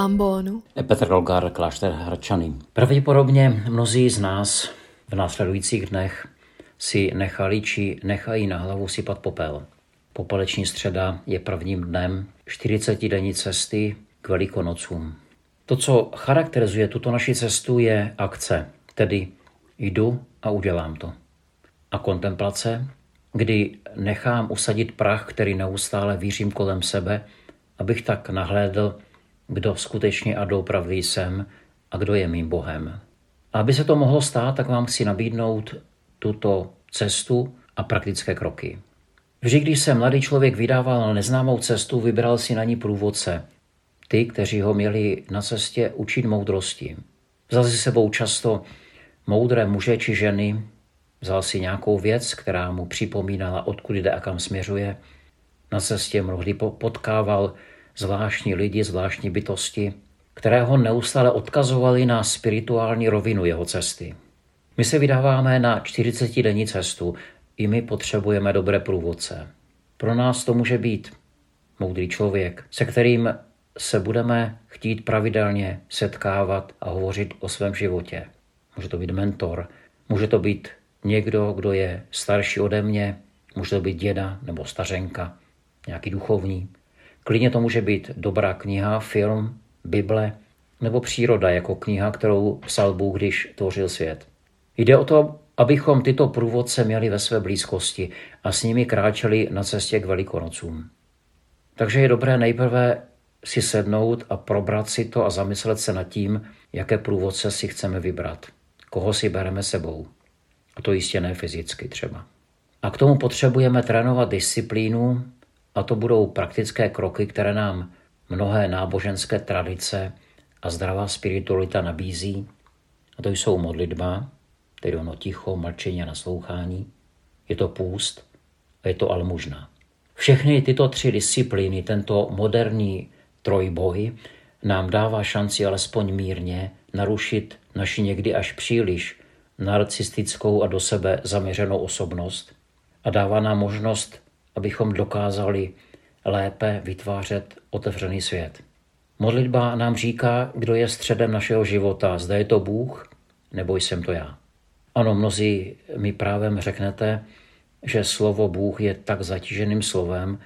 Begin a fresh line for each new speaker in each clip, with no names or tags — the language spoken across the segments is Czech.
ambonu.
Petr Dolgar, klášter Hradčany.
Pravděpodobně mnozí z nás v následujících dnech si nechali či nechají na hlavu sypat popel. Popeleční středa je prvním dnem 40 denní cesty k Velikonocům. To, co charakterizuje tuto naši cestu, je akce, tedy jdu a udělám to. A kontemplace, kdy nechám usadit prach, který neustále vířím kolem sebe, abych tak nahlédl, kdo skutečně a doopravdy jsem a kdo je mým Bohem. Aby se to mohlo stát, tak vám chci nabídnout tuto cestu a praktické kroky. Vždy, když se mladý člověk vydával na neznámou cestu, vybral si na ní průvodce, ty, kteří ho měli na cestě učit moudrosti. Vzal si sebou často moudré muže či ženy, vzal si nějakou věc, která mu připomínala, odkud jde a kam směřuje. Na cestě mnohdy potkával zvláštní lidi, zvláštní bytosti, které ho neustále odkazovali na spirituální rovinu jeho cesty. My se vydáváme na 40-denní cestu, i my potřebujeme dobré průvodce. Pro nás to může být moudrý člověk, se kterým se budeme chtít pravidelně setkávat a hovořit o svém životě. Může to být mentor, může to být někdo, kdo je starší ode mě, může to být děda nebo stařenka, nějaký duchovní. Klidně to může být dobrá kniha, film, Bible nebo příroda jako kniha, kterou psal Bůh, když tvořil svět. Jde o to, abychom tyto průvodce měli ve své blízkosti a s nimi kráčeli na cestě k Velikonocům. Takže je dobré nejprve si sednout a probrat si to a zamyslet se nad tím, jaké průvodce si chceme vybrat, koho si bereme sebou. A to jistě ne fyzicky třeba. A k tomu potřebujeme trénovat disciplínu a to budou praktické kroky, které nám mnohé náboženské tradice a zdravá spiritualita nabízí. A to jsou modlitba, tedy ono ticho, mlčení a naslouchání. Je to půst a je to almužna. Všechny tyto tři disciplíny, tento moderní trojboj, nám dává šanci alespoň mírně narušit naši někdy až příliš narcistickou a do sebe zaměřenou osobnost a dává nám možnost, abychom dokázali lépe vytvářet otevřený svět. Modlitba nám říká, kdo je středem našeho života. Zda je to Bůh, nebo jsem to já. Ano, mnozí mi právem řeknete, že slovo Bůh je tak zatíženým slovem,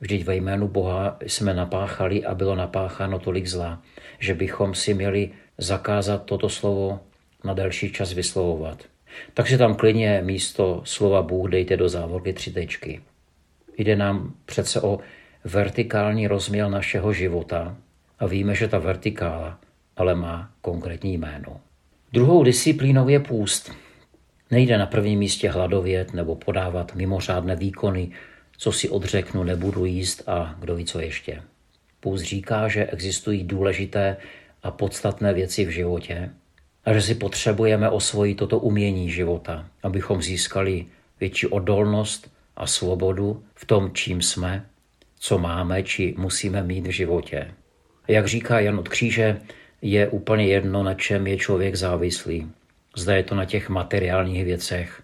vždyť ve jménu Boha jsme napáchali a bylo napácháno tolik zla, že bychom si měli zakázat toto slovo na delší čas vyslovovat. Takže tam klidně místo slova Bůh dejte do závorky tři tečky. Jde nám přece o vertikální rozměr našeho života a víme, že ta vertikála ale má konkrétní jméno. Druhou disciplínou je půst. Nejde na prvním místě hladovět nebo podávat mimořádné výkony, co si odřeknu, nebudu jíst a kdo ví co ještě. Půst říká, že existují důležité a podstatné věci v životě a že si potřebujeme osvojit toto umění života, abychom získali větší odolnost a svobodu v tom, čím jsme, co máme či musíme mít v životě. Jak říká Jan od Kříže, je úplně jedno, na čem je člověk závislý. Zda je to na těch materiálních věcech,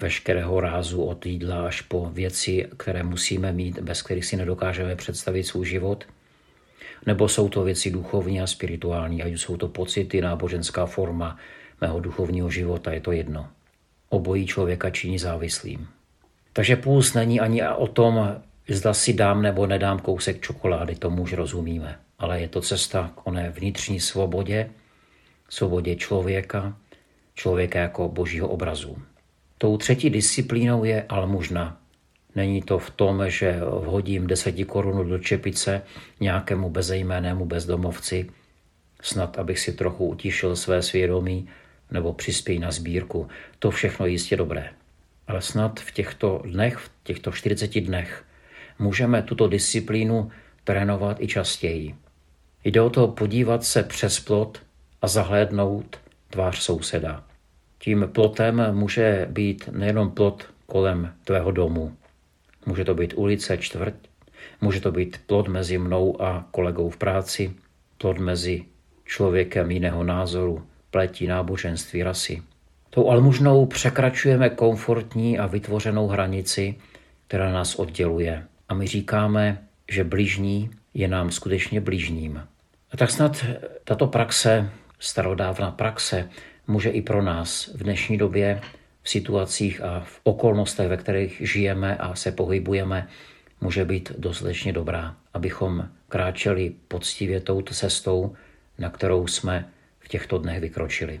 veškerého rázu od jídla až po věci, které musíme mít, bez kterých si nedokážeme představit svůj život, nebo jsou to věci duchovní a spirituální, ať jsou to pocity, náboženská forma mého duchovního života, je to jedno. Obojí člověka činí závislým. Takže půst není ani o tom, zda si dám nebo nedám kousek čokolády, tomu už rozumíme. Ale je to cesta k oné vnitřní svobodě, svobodě člověka, člověka jako božího obrazu. Tou třetí disciplínou je almužna. Není to v tom, že vhodím deseti korun do čepice nějakému bezejménému bezdomovci, snad abych si trochu utišil své svědomí nebo přispěj na sbírku. To všechno jistě dobré. Ale snad v těchto dnech, v těchto 40 dnech, můžeme tuto disciplínu trénovat i častěji. Jde o to podívat se přes plot a zahlédnout tvář souseda. Tím plotem může být nejenom plot kolem tvého domu. Může to být ulice, čtvrť, může to být plot mezi mnou a kolegou v práci, plot mezi člověkem jiného názoru, pletí náboženství, rasy. Tou almužnou překračujeme komfortní a vytvořenou hranici, která nás odděluje. A my říkáme, že blížní je nám skutečně blížním. A tak snad tato praxe, starodávná praxe, může i pro nás v dnešní době v situacích a v okolnostech, ve kterých žijeme a se pohybujeme, může být dostatečně dobrá, abychom kráčeli poctivě touto cestou, na kterou jsme v těchto dnech vykročili.